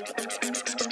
The crate?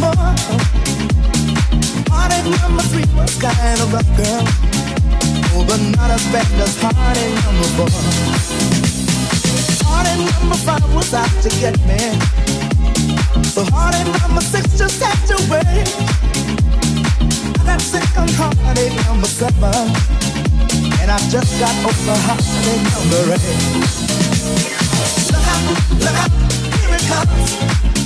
More. Number three was kind of rough, girl. Oh, but not as bad as number four. Number five was out to get me. So number six just had to wait. I got number seven. And I just got over number eight. Look out, look out, here it comes.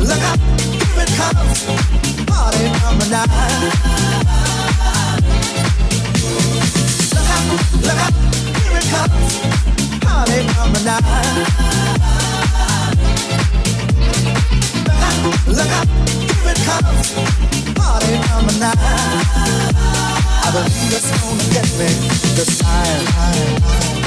Look out, here it comes. Party number nine. Look out, look out, here it comes. Party number nine. Look out, here it comes. Party number nine. I believe it's gonna get me this time.